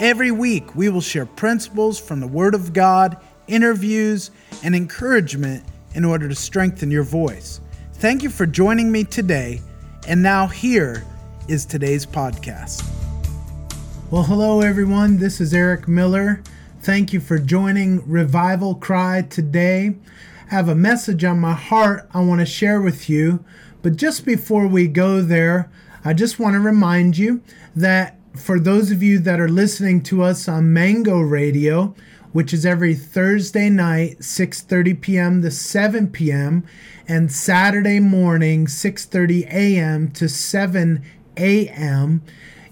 Every week, we will share principles from the Word of God, interviews, and encouragement in order to strengthen your voice. Thank you for joining me today. And now, here is today's podcast. Well, hello, everyone. This is Eric Miller. Thank you for joining Revival Cry today. I have a message on my heart I want to share with you. But just before we go there, I just want to remind you that for those of you that are listening to us on Mango Radio, which is every Thursday night, 6:30 p.m. to 7 p.m., and Saturday morning, 6:30 a.m. to 7 a.m.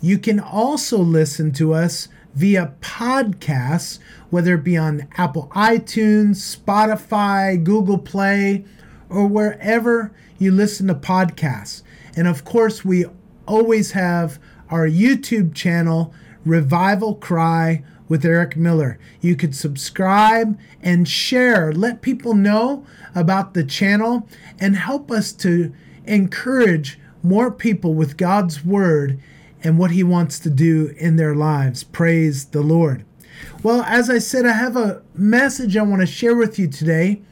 You can also listen to us via podcasts, whether it be on Apple iTunes, Spotify, Google Play, or wherever you listen to podcasts. And of course, we always have our YouTube channel, Revival Cry with Eric Miller. You could subscribe and share, let people know about the channel, and help us to encourage more people with God's Word and what He wants to do in their lives. Praise the Lord. Well, as I said, I have a message I want to share with you today,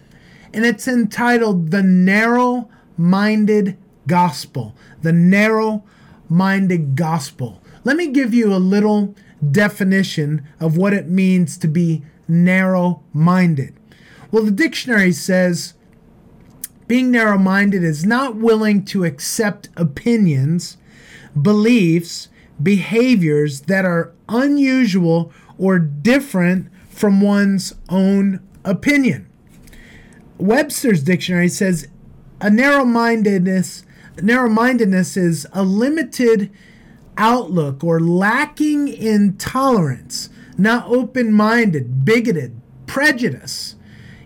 and it's entitled The Narrow Minded Gospel. The Narrow minded gospel. Let me give you a little definition of what it means to be narrow minded. Well, the dictionary says being narrow minded is not willing to accept opinions, beliefs, behaviors that are unusual or different from one's own opinion. Webster's dictionary says a narrow mindedness narrow mindedness is a limited outlook or lacking in tolerance, not open minded, bigoted, prejudice.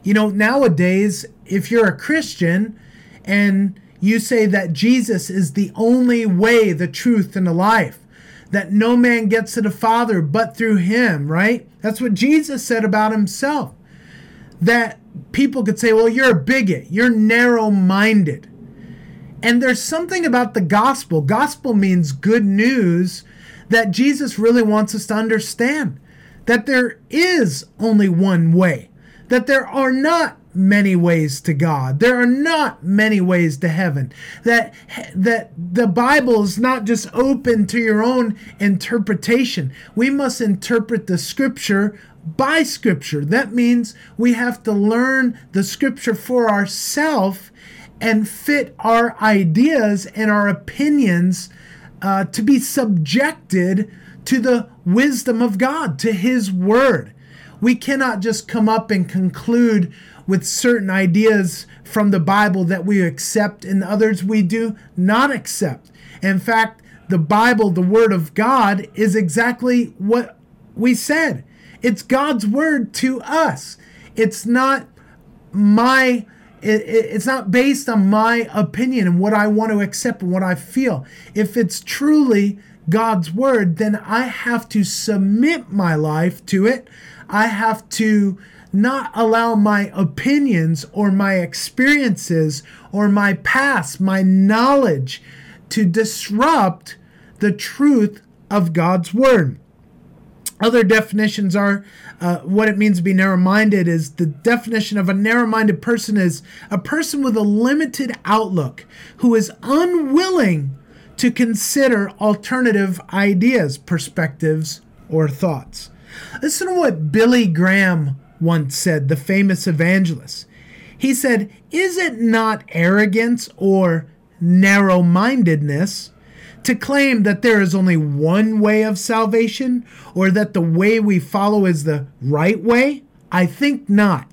You know, nowadays, if you're a Christian and you say that Jesus is the only way, the truth, and the life, that no man gets to the Father but through him, right? That's what Jesus said about himself. That people could say, well, you're a bigot, you're narrow minded. And there's something about the gospel. Gospel means good news that Jesus really wants us to understand that there is only one way, that there are not many ways to God. There are not many ways to heaven. That that the Bible is not just open to your own interpretation. We must interpret the scripture by scripture. That means we have to learn the scripture for ourselves and fit our ideas and our opinions uh, to be subjected to the wisdom of God, to His Word. We cannot just come up and conclude with certain ideas from the Bible that we accept and others we do not accept. In fact, the Bible, the Word of God, is exactly what we said. It's God's Word to us. It's not my it, it, it's not based on my opinion and what I want to accept and what I feel. If it's truly God's word, then I have to submit my life to it. I have to not allow my opinions or my experiences or my past, my knowledge to disrupt the truth of God's word. Other definitions are uh, what it means to be narrow minded is the definition of a narrow minded person is a person with a limited outlook who is unwilling to consider alternative ideas, perspectives, or thoughts. Listen to what Billy Graham once said, the famous evangelist. He said, Is it not arrogance or narrow mindedness? To claim that there is only one way of salvation or that the way we follow is the right way? I think not.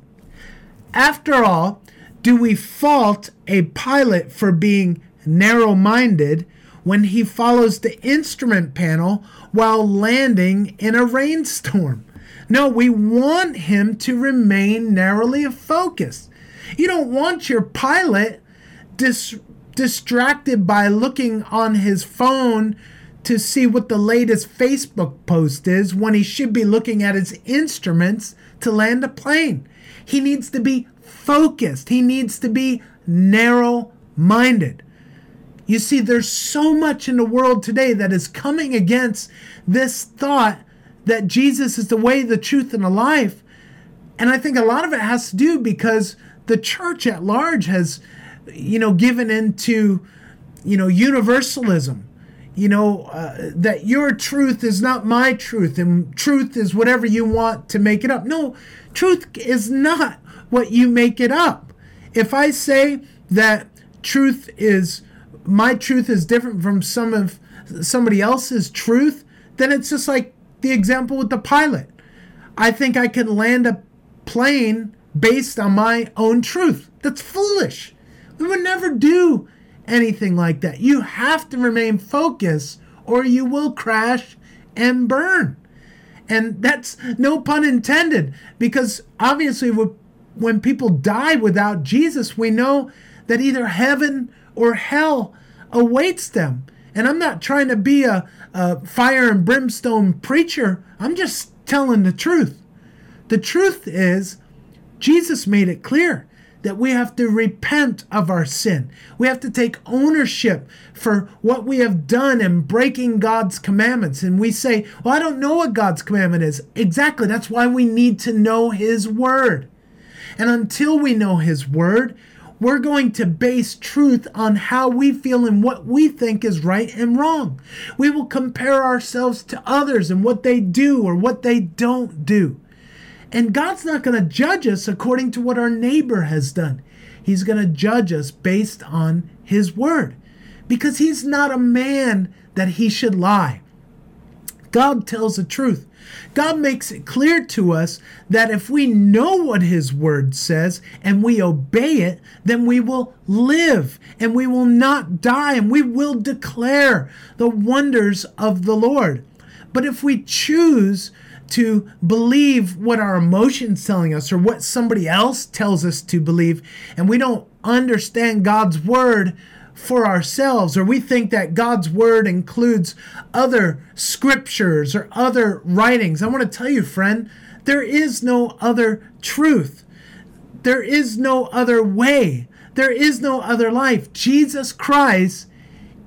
After all, do we fault a pilot for being narrow minded when he follows the instrument panel while landing in a rainstorm? No, we want him to remain narrowly focused. You don't want your pilot dis- distracted by looking on his phone to see what the latest Facebook post is when he should be looking at his instruments to land a plane. He needs to be focused, he needs to be narrow minded. You see, there's so much in the world today that is coming against this thought that Jesus is the way, the truth, and the life. And I think a lot of it has to do because the church at large has, you know, given into, you know, universalism. You know, uh, that your truth is not my truth, and truth is whatever you want to make it up. No, truth is not what you make it up. If I say that truth is my truth is different from some of somebody else's truth, then it's just like the example with the pilot. I think I can land a plane based on my own truth. That's foolish. We would never do anything like that. You have to remain focused or you will crash and burn. And that's no pun intended because obviously when people die without Jesus, we know that either heaven or hell awaits them. And I'm not trying to be a, a fire and brimstone preacher, I'm just telling the truth. The truth is, Jesus made it clear that we have to repent of our sin. We have to take ownership for what we have done in breaking God's commandments. And we say, Well, I don't know what God's commandment is. Exactly. That's why we need to know His Word. And until we know His Word, we're going to base truth on how we feel and what we think is right and wrong. We will compare ourselves to others and what they do or what they don't do. And God's not going to judge us according to what our neighbor has done. He's going to judge us based on His word because He's not a man that He should lie. God tells the truth. God makes it clear to us that if we know what His Word says and we obey it, then we will live and we will not die and we will declare the wonders of the Lord. But if we choose to believe what our emotions telling us or what somebody else tells us to believe and we don't understand God's word for ourselves, or we think that God's word includes other scriptures or other writings. I want to tell you, friend, there is no other truth. There is no other way. There is no other life. Jesus Christ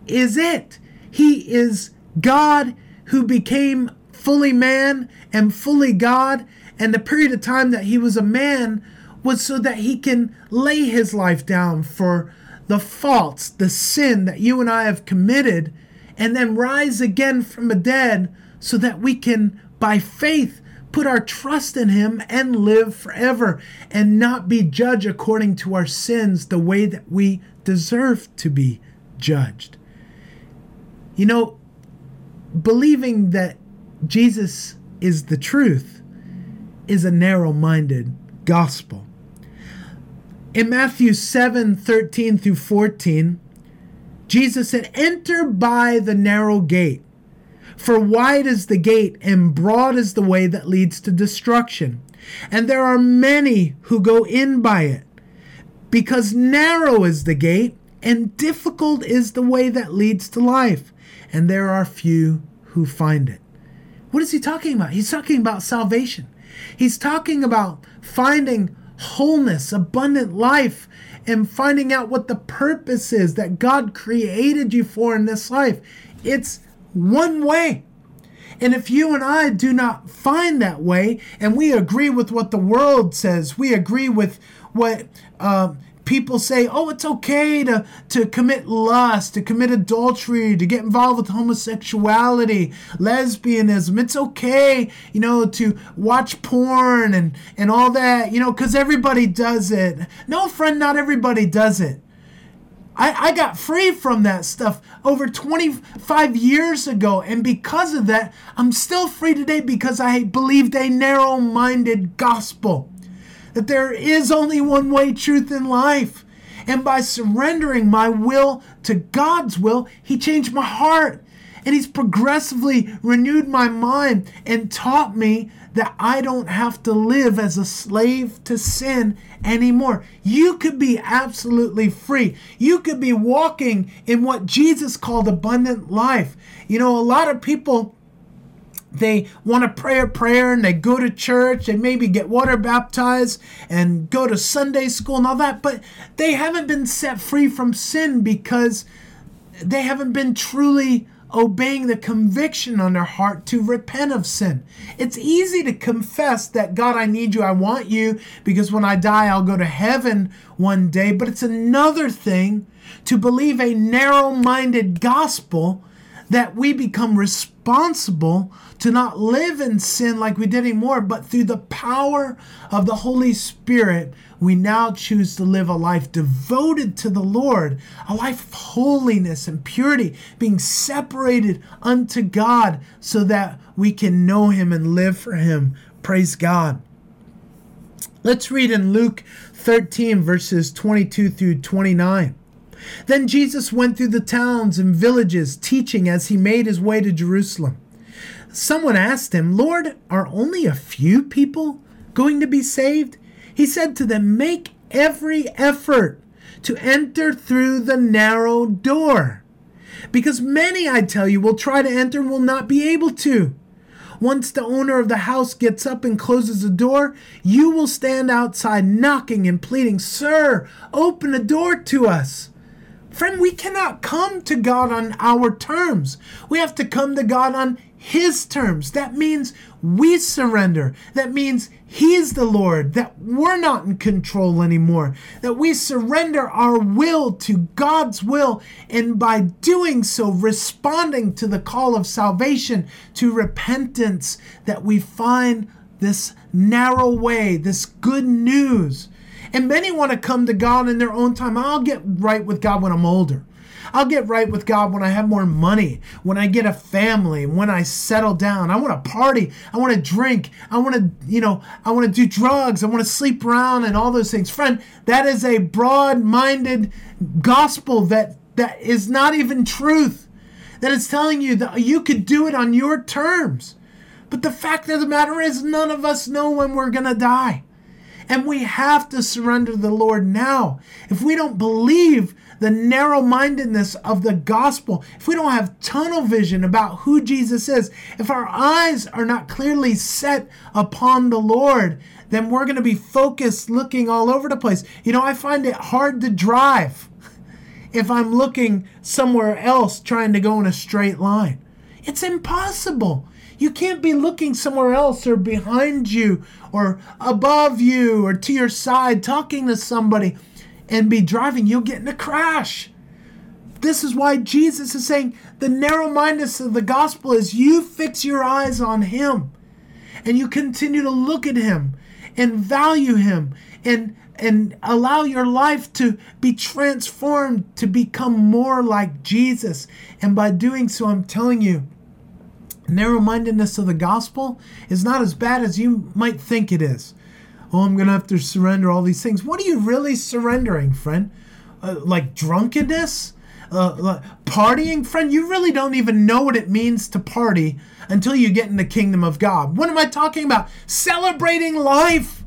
is it. He is God who became fully man and fully God. And the period of time that he was a man was so that he can lay his life down for the faults, the sin that you and I have committed, and then rise again from the dead so that we can, by faith, put our trust in Him and live forever and not be judged according to our sins the way that we deserve to be judged. You know, believing that Jesus is the truth is a narrow minded gospel. In Matthew 7 13 through 14, Jesus said, Enter by the narrow gate. For wide is the gate and broad is the way that leads to destruction, and there are many who go in by it. Because narrow is the gate and difficult is the way that leads to life, and there are few who find it. What is he talking about? He's talking about salvation. He's talking about finding wholeness, abundant life, and finding out what the purpose is that God created you for in this life. It's one way. And if you and I do not find that way, and we agree with what the world says, we agree with what uh, people say, oh, it's okay to, to commit lust, to commit adultery, to get involved with homosexuality, lesbianism. It's okay, you know, to watch porn and, and all that, you know, because everybody does it. No, friend, not everybody does it. I, I got free from that stuff over 25 years ago. And because of that, I'm still free today because I believed a narrow minded gospel that there is only one way, truth, in life. And by surrendering my will to God's will, He changed my heart. And He's progressively renewed my mind and taught me that I don't have to live as a slave to sin anymore. You could be absolutely free. You could be walking in what Jesus called abundant life. You know, a lot of people they want to pray a prayer and they go to church, and maybe get water baptized and go to Sunday school and all that, but they haven't been set free from sin because they haven't been truly obeying the conviction on their heart to repent of sin. It's easy to confess that God, I need you, I want you, because when I die, I'll go to heaven one day. But it's another thing to believe a narrow minded gospel that we become responsible to not live in sin like we did anymore, but through the power of the Holy Spirit, we now choose to live a life devoted to the Lord, a life of holiness and purity, being separated unto God so that we can know Him and live for Him. Praise God. Let's read in Luke 13, verses 22 through 29. Then Jesus went through the towns and villages, teaching as he made his way to Jerusalem. Someone asked him, Lord, are only a few people going to be saved? He said to them, Make every effort to enter through the narrow door. Because many, I tell you, will try to enter and will not be able to. Once the owner of the house gets up and closes the door, you will stand outside knocking and pleading, Sir, open the door to us. Friend, we cannot come to God on our terms. We have to come to God on His terms. That means we surrender. That means He is the Lord, that we're not in control anymore, that we surrender our will to God's will, and by doing so, responding to the call of salvation, to repentance, that we find this narrow way, this good news and many want to come to God in their own time. I'll get right with God when I'm older. I'll get right with God when I have more money, when I get a family, when I settle down. I want to party. I want to drink. I want to, you know, I want to do drugs. I want to sleep around and all those things. Friend, that is a broad-minded gospel that that is not even truth. That is telling you that you could do it on your terms. But the fact of the matter is none of us know when we're going to die. And we have to surrender to the Lord now. If we don't believe the narrow mindedness of the gospel, if we don't have tunnel vision about who Jesus is, if our eyes are not clearly set upon the Lord, then we're going to be focused looking all over the place. You know, I find it hard to drive if I'm looking somewhere else trying to go in a straight line. It's impossible. You can't be looking somewhere else or behind you or above you or to your side talking to somebody and be driving. You'll get in a crash. This is why Jesus is saying the narrow mindedness of the gospel is you fix your eyes on Him and you continue to look at Him and value Him and and allow your life to be transformed to become more like Jesus. And by doing so, I'm telling you, narrow mindedness of the gospel is not as bad as you might think it is. Oh, I'm going to have to surrender all these things. What are you really surrendering, friend? Uh, like drunkenness? Uh, partying? Friend, you really don't even know what it means to party until you get in the kingdom of God. What am I talking about? Celebrating life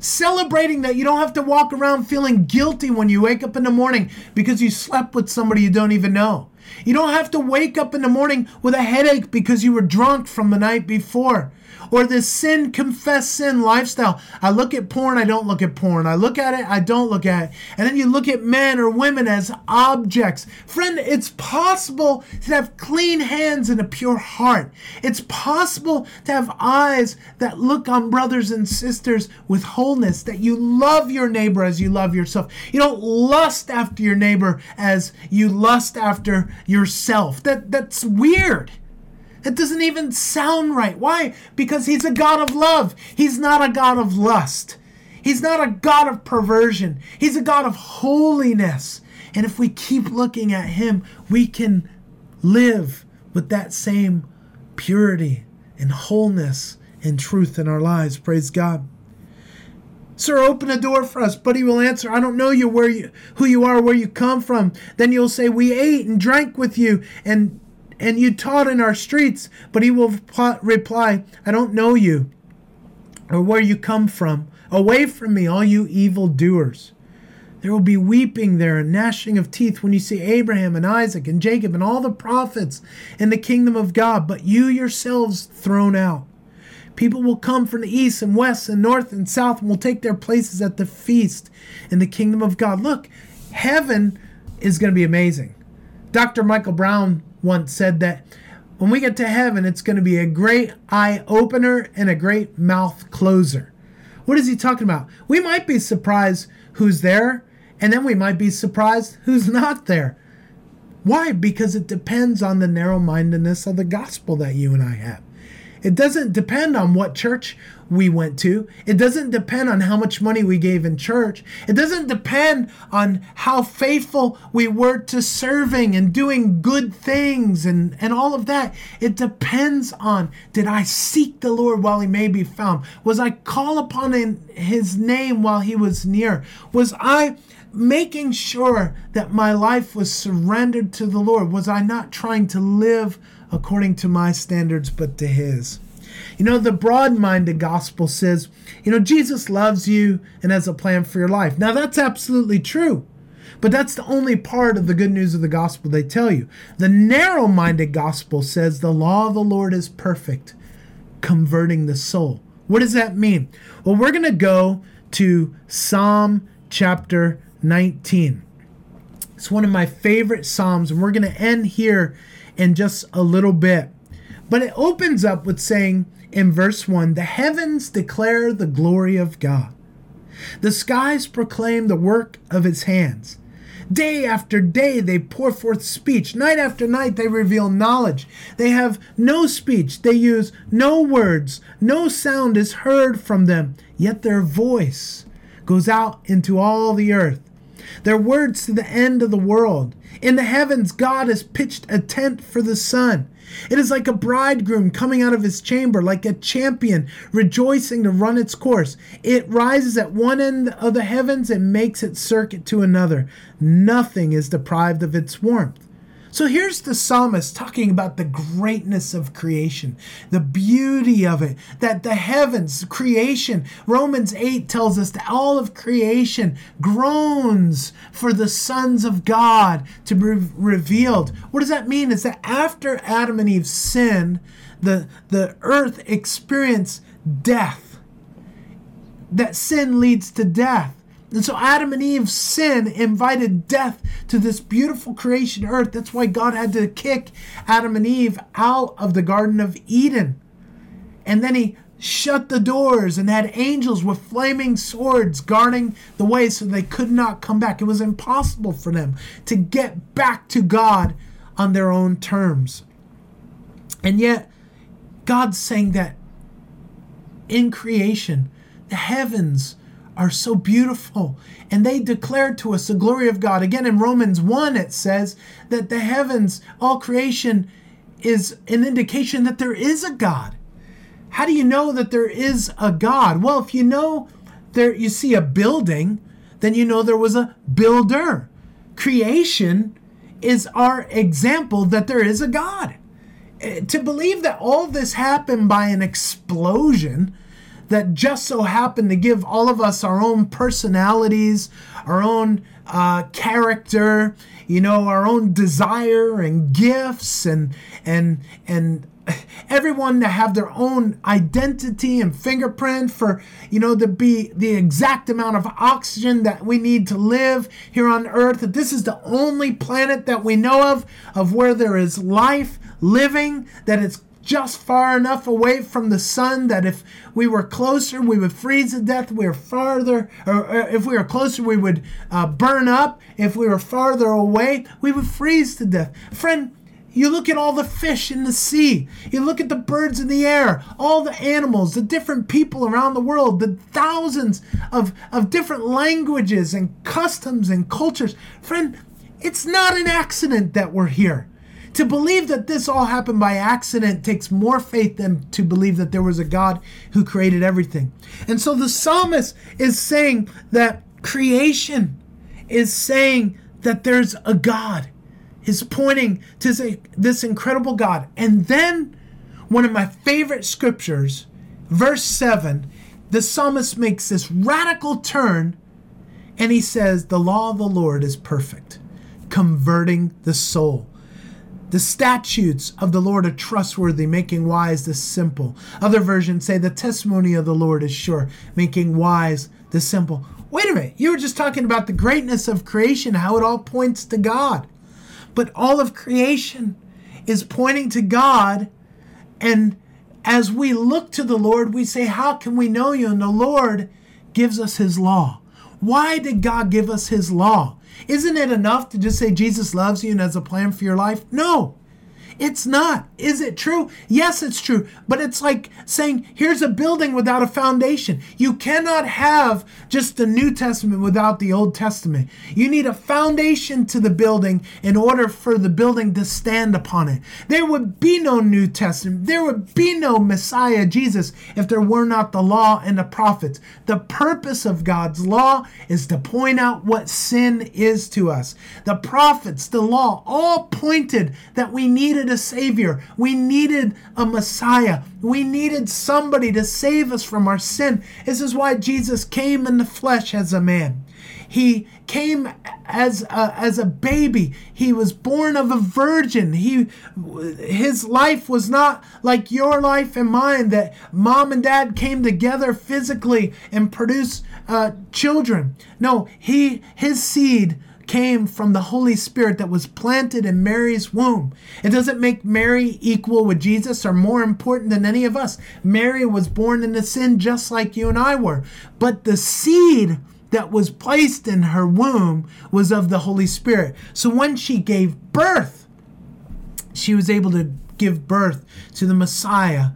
celebrating that you don't have to walk around feeling guilty when you wake up in the morning because you slept with somebody you don't even know. You don't have to wake up in the morning with a headache because you were drunk from the night before or this sin confess sin lifestyle. I look at porn, I don't look at porn. I look at it, I don't look at it. And then you look at men or women as objects. Friend, it's possible to have clean hands and a pure heart. It's possible to have eyes that look on brothers and sisters with wholeness, that you love your neighbor as you love yourself. You don't lust after your neighbor as you lust after yourself. That that's weird. It doesn't even sound right. Why? Because he's a God of love. He's not a God of lust. He's not a God of perversion. He's a God of holiness. And if we keep looking at him, we can live with that same purity and wholeness and truth in our lives. Praise God. Sir, open a door for us. But he will answer, I don't know you where you who you are, where you come from. Then you'll say, We ate and drank with you and and you taught in our streets, but he will reply, I don't know you or where you come from. Away from me, all you evil doers. There will be weeping there and gnashing of teeth when you see Abraham and Isaac and Jacob and all the prophets in the kingdom of God, but you yourselves thrown out. People will come from the east and west and north and south and will take their places at the feast in the kingdom of God. Look, heaven is going to be amazing. Dr. Michael Brown once said that when we get to heaven, it's going to be a great eye opener and a great mouth closer. What is he talking about? We might be surprised who's there, and then we might be surprised who's not there. Why? Because it depends on the narrow mindedness of the gospel that you and I have. It doesn't depend on what church we went to. It doesn't depend on how much money we gave in church. It doesn't depend on how faithful we were to serving and doing good things and, and all of that. It depends on did I seek the Lord while he may be found? Was I call upon in his name while he was near? Was I making sure that my life was surrendered to the Lord? Was I not trying to live according to my standards, but to his? You know, the broad minded gospel says, you know, Jesus loves you and has a plan for your life. Now, that's absolutely true. But that's the only part of the good news of the gospel they tell you. The narrow minded gospel says the law of the Lord is perfect, converting the soul. What does that mean? Well, we're going to go to Psalm chapter 19. It's one of my favorite Psalms, and we're going to end here in just a little bit. But it opens up with saying, in verse 1 The heavens declare the glory of God, the skies proclaim the work of his hands. Day after day they pour forth speech. Night after night they reveal knowledge. They have no speech. They use no words. No sound is heard from them. Yet their voice goes out into all the earth. Their words to the end of the world. In the heavens, God has pitched a tent for the sun. It is like a bridegroom coming out of his chamber, like a champion rejoicing to run its course. It rises at one end of the heavens and makes its circuit to another. Nothing is deprived of its warmth. So here's the psalmist talking about the greatness of creation, the beauty of it, that the heavens, creation, Romans 8 tells us that all of creation groans for the sons of God to be revealed. What does that mean? Is that after Adam and Eve sinned, the, the earth experienced death. That sin leads to death. And so Adam and Eve's sin invited death to this beautiful creation earth. That's why God had to kick Adam and Eve out of the Garden of Eden. And then he shut the doors and had angels with flaming swords guarding the way so they could not come back. It was impossible for them to get back to God on their own terms. And yet, God's saying that in creation, the heavens, are so beautiful and they declare to us the glory of God. Again, in Romans 1, it says that the heavens, all creation, is an indication that there is a God. How do you know that there is a God? Well, if you know there you see a building, then you know there was a builder. Creation is our example that there is a God. Eh, to believe that all this happened by an explosion that just so happen to give all of us our own personalities, our own uh, character, you know, our own desire and gifts, and and and everyone to have their own identity and fingerprint for you know to be the exact amount of oxygen that we need to live here on earth that this is the only planet that we know of of where there is life living that it's just far enough away from the sun that if we were closer, we would freeze to death. We were farther, or, or if we were closer, we would uh, burn up. If we were farther away, we would freeze to death. Friend, you look at all the fish in the sea. You look at the birds in the air, all the animals, the different people around the world, the thousands of, of different languages and customs and cultures. Friend, it's not an accident that we're here. To believe that this all happened by accident takes more faith than to believe that there was a God who created everything. And so the psalmist is saying that creation is saying that there's a God. is pointing to this incredible God. And then one of my favorite scriptures, verse 7, the psalmist makes this radical turn and he says, The law of the Lord is perfect, converting the soul. The statutes of the Lord are trustworthy, making wise the simple. Other versions say the testimony of the Lord is sure, making wise the simple. Wait a minute, you were just talking about the greatness of creation, how it all points to God. But all of creation is pointing to God. And as we look to the Lord, we say, How can we know you? And the Lord gives us his law. Why did God give us his law? Isn't it enough to just say Jesus loves you and has a plan for your life? No. It's not. Is it true? Yes, it's true. But it's like saying, here's a building without a foundation. You cannot have just the New Testament without the Old Testament. You need a foundation to the building in order for the building to stand upon it. There would be no New Testament. There would be no Messiah, Jesus, if there were not the law and the prophets. The purpose of God's law is to point out what sin is to us. The prophets, the law, all pointed that we needed a Savior. We needed a Messiah. We needed somebody to save us from our sin. This is why Jesus came in the flesh as a man. He came as a, as a baby. He was born of a virgin. He his life was not like your life and mine that mom and dad came together physically and produced uh, children. No, he his seed came from the Holy Spirit that was planted in Mary's womb. It doesn't make Mary equal with Jesus or more important than any of us. Mary was born into sin just like you and I were. But the seed that was placed in her womb was of the Holy Spirit. So when she gave birth, she was able to give birth to the Messiah,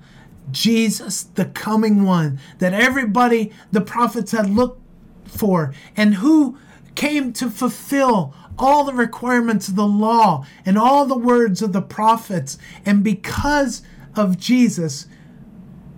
Jesus, the coming one that everybody, the prophets had looked for, and who came to fulfill all the requirements of the law and all the words of the prophets. And because of Jesus,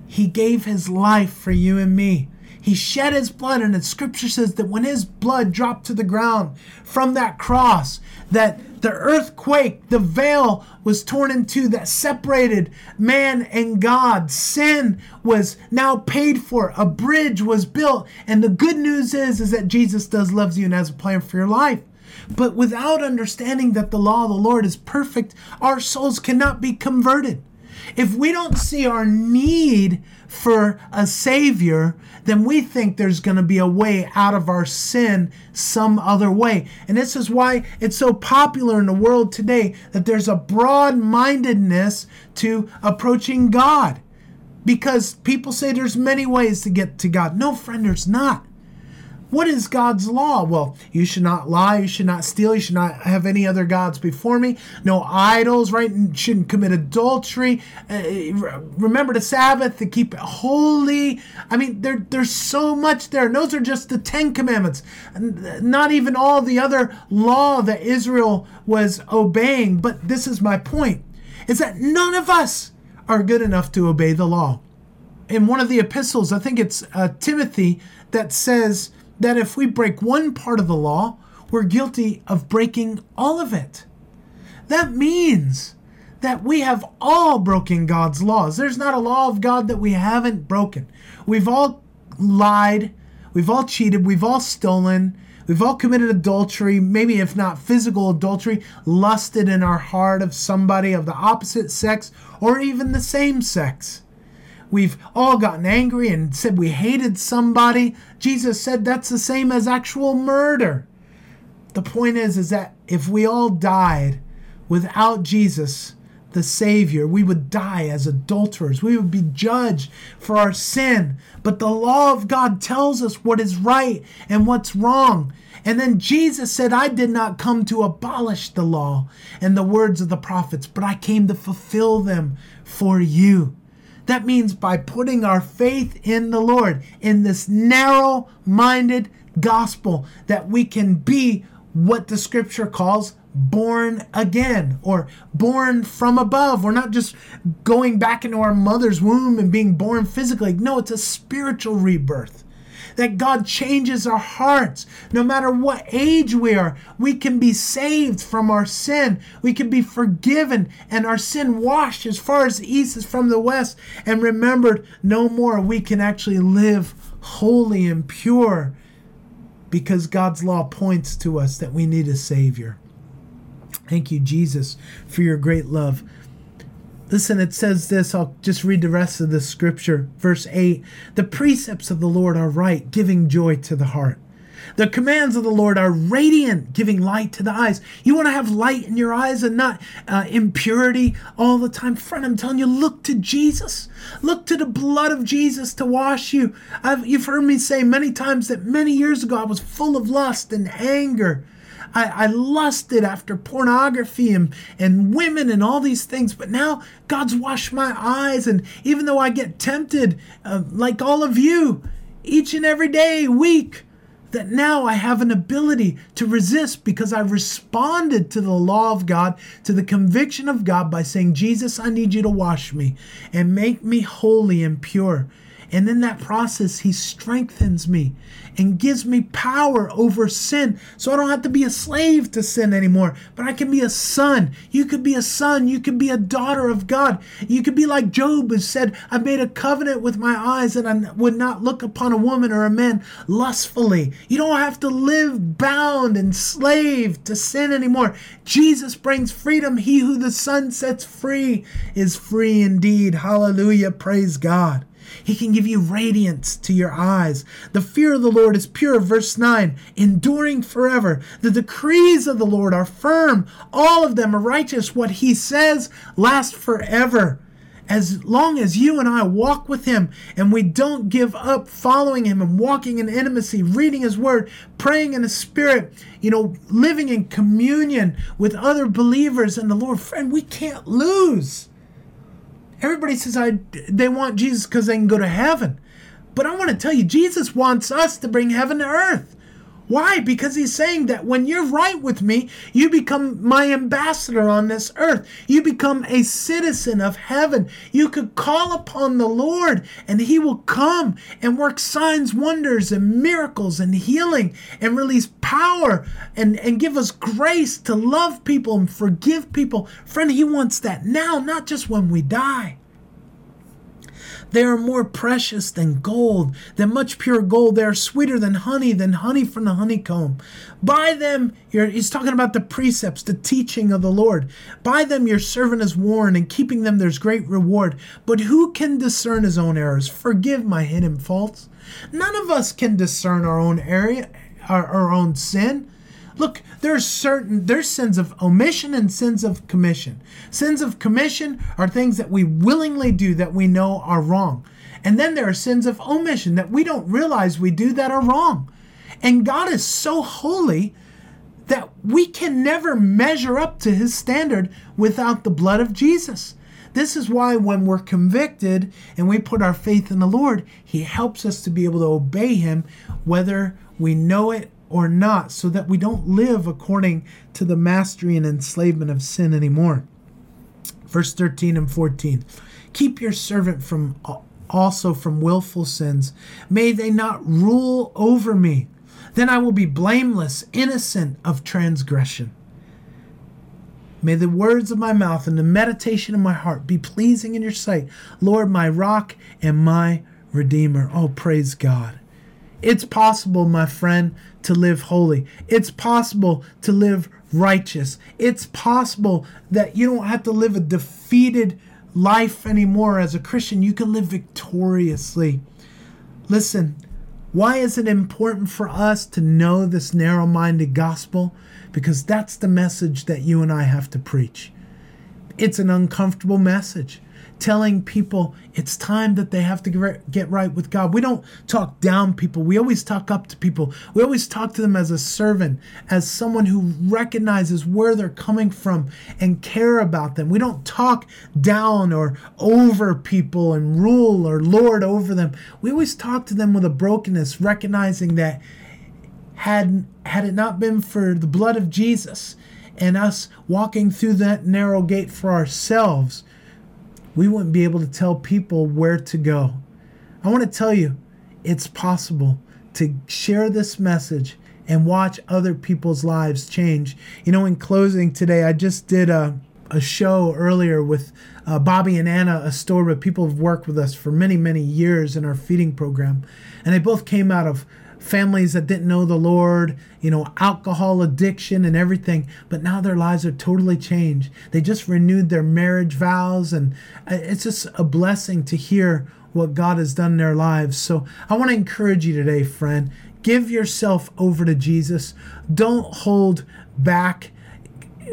he gave his life for you and me. He shed his blood, and the scripture says that when his blood dropped to the ground from that cross, that the earthquake, the veil was torn in two that separated man and God. Sin was now paid for. A bridge was built. And the good news is, is that Jesus does loves you and has a plan for your life. But without understanding that the law of the Lord is perfect, our souls cannot be converted. If we don't see our need for a Savior, then we think there's going to be a way out of our sin some other way. And this is why it's so popular in the world today that there's a broad mindedness to approaching God. Because people say there's many ways to get to God. No, friend, there's not. What is God's law? Well, you should not lie, you should not steal, you should not have any other gods before me. No idols, right? And shouldn't commit adultery. Uh, remember the Sabbath to keep it holy. I mean, there, there's so much there. And those are just the Ten Commandments. Not even all the other law that Israel was obeying. But this is my point is that none of us are good enough to obey the law. In one of the epistles, I think it's uh, Timothy, that says, that if we break one part of the law, we're guilty of breaking all of it. That means that we have all broken God's laws. There's not a law of God that we haven't broken. We've all lied, we've all cheated, we've all stolen, we've all committed adultery, maybe if not physical adultery, lusted in our heart of somebody of the opposite sex or even the same sex. We've all gotten angry and said we hated somebody. Jesus said that's the same as actual murder. The point is is that if we all died without Jesus, the Savior, we would die as adulterers. We would be judged for our sin. But the law of God tells us what is right and what's wrong. And then Jesus said, I did not come to abolish the law and the words of the prophets, but I came to fulfill them for you. That means by putting our faith in the Lord, in this narrow minded gospel, that we can be what the scripture calls born again or born from above. We're not just going back into our mother's womb and being born physically. No, it's a spiritual rebirth. That God changes our hearts. No matter what age we are, we can be saved from our sin. We can be forgiven and our sin washed as far as the east is from the west and remembered no more. We can actually live holy and pure because God's law points to us that we need a Savior. Thank you, Jesus, for your great love. Listen, it says this. I'll just read the rest of the scripture. Verse 8 The precepts of the Lord are right, giving joy to the heart. The commands of the Lord are radiant, giving light to the eyes. You want to have light in your eyes and not uh, impurity all the time. Friend, I'm telling you, look to Jesus. Look to the blood of Jesus to wash you. I've, you've heard me say many times that many years ago I was full of lust and anger I, I lusted after pornography and, and women and all these things. But now God's washed my eyes. And even though I get tempted, uh, like all of you, each and every day, week, that now I have an ability to resist because I responded to the law of God, to the conviction of God by saying, Jesus, I need you to wash me and make me holy and pure. And in that process, He strengthens me and gives me power over sin. So I don't have to be a slave to sin anymore, but I can be a son. You could be a son. You could be a daughter of God. You could be like Job, who said, I made a covenant with my eyes and I would not look upon a woman or a man lustfully. You don't have to live bound and slave to sin anymore. Jesus brings freedom. He who the Son sets free is free indeed. Hallelujah. Praise God. He can give you radiance to your eyes. The fear of the Lord is pure, verse 9, enduring forever. The decrees of the Lord are firm, all of them are righteous. What he says lasts forever. As long as you and I walk with him and we don't give up following him and walking in intimacy, reading his word, praying in the spirit, you know, living in communion with other believers in the Lord, friend, we can't lose. Everybody says I they want Jesus because they can go to heaven. But I want to tell you, Jesus wants us to bring heaven to earth. Why? Because he's saying that when you're right with me, you become my ambassador on this earth. You become a citizen of heaven. You could call upon the Lord and he will come and work signs, wonders, and miracles and healing and release power and, and give us grace to love people and forgive people. Friend, he wants that now, not just when we die. They are more precious than gold, than much pure gold. They are sweeter than honey, than honey from the honeycomb. By them, he's talking about the precepts, the teaching of the Lord. By them, your servant is warned, and keeping them, there's great reward. But who can discern his own errors? Forgive my hidden faults. None of us can discern our own area, our, our own sin. Look, there's certain there's sins of omission and sins of commission. Sins of commission are things that we willingly do that we know are wrong. And then there are sins of omission that we don't realize we do that are wrong. And God is so holy that we can never measure up to his standard without the blood of Jesus. This is why when we're convicted and we put our faith in the Lord, he helps us to be able to obey him whether we know it or not, so that we don't live according to the mastery and enslavement of sin anymore. Verse 13 and 14 Keep your servant from uh, also from willful sins. May they not rule over me. Then I will be blameless, innocent of transgression. May the words of my mouth and the meditation of my heart be pleasing in your sight, Lord, my rock and my redeemer. Oh, praise God. It's possible, my friend, to live holy. It's possible to live righteous. It's possible that you don't have to live a defeated life anymore as a Christian. You can live victoriously. Listen, why is it important for us to know this narrow minded gospel? Because that's the message that you and I have to preach. It's an uncomfortable message telling people it's time that they have to get right with God. We don't talk down people. We always talk up to people. We always talk to them as a servant, as someone who recognizes where they're coming from and care about them. We don't talk down or over people and rule or lord over them. We always talk to them with a brokenness, recognizing that had had it not been for the blood of Jesus and us walking through that narrow gate for ourselves, we wouldn't be able to tell people where to go. I want to tell you, it's possible to share this message and watch other people's lives change. You know, in closing today, I just did a, a show earlier with uh, Bobby and Anna Astorba. People have worked with us for many, many years in our feeding program. And they both came out of families that didn't know the Lord, you know, alcohol addiction and everything, but now their lives are totally changed. They just renewed their marriage vows, and it's just a blessing to hear what God has done in their lives. So I want to encourage you today, friend. Give yourself over to Jesus. Don't hold back.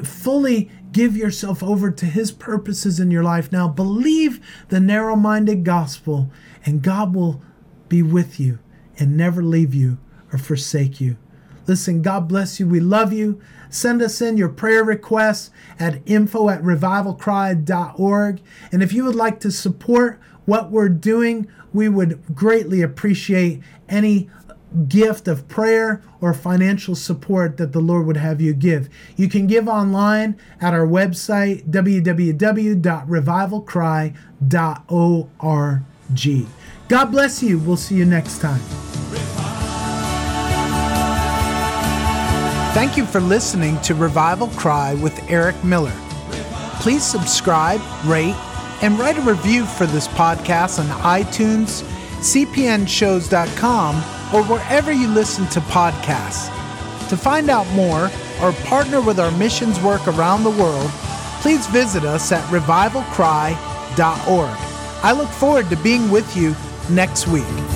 Fully give yourself over to His purposes in your life. Now, believe the narrow minded gospel, and God will be with you and never leave you or forsake you. Listen, God bless you. We love you. Send us in your prayer requests at info at revivalcry.org. And if you would like to support what we're doing, we would greatly appreciate any gift of prayer or financial support that the Lord would have you give. You can give online at our website, www.revivalcry.org. God bless you. We'll see you next time. Thank you for listening to Revival Cry with Eric Miller. Please subscribe, rate, and write a review for this podcast on iTunes, cpnshows.com, or wherever you listen to podcasts. To find out more or partner with our missions work around the world, please visit us at revivalcry.org. I look forward to being with you next week.